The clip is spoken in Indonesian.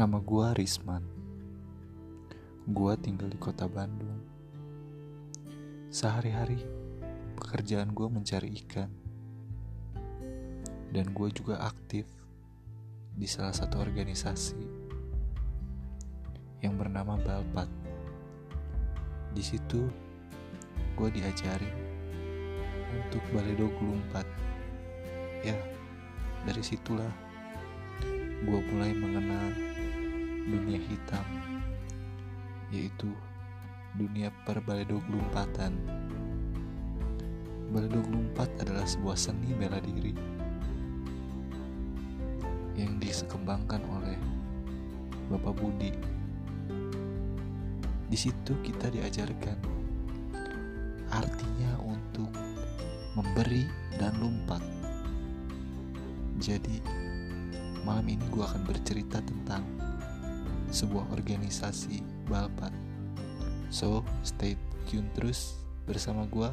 Nama gua Risman. Gua tinggal di kota Bandung. Sehari-hari pekerjaan gua mencari ikan. Dan gua juga aktif di salah satu organisasi yang bernama Balpat. Di situ gua diajarin untuk baledo gelumpat. Ya, dari situlah gua mulai mengenal yaitu dunia perbaledo gelumpatan. Baledo gelumpat adalah sebuah seni bela diri yang dikembangkan oleh Bapak Budi. Di situ kita diajarkan artinya untuk memberi dan lompat. Jadi, malam ini gue akan bercerita tentang sebuah organisasi balpat. So, stay tune terus bersama gue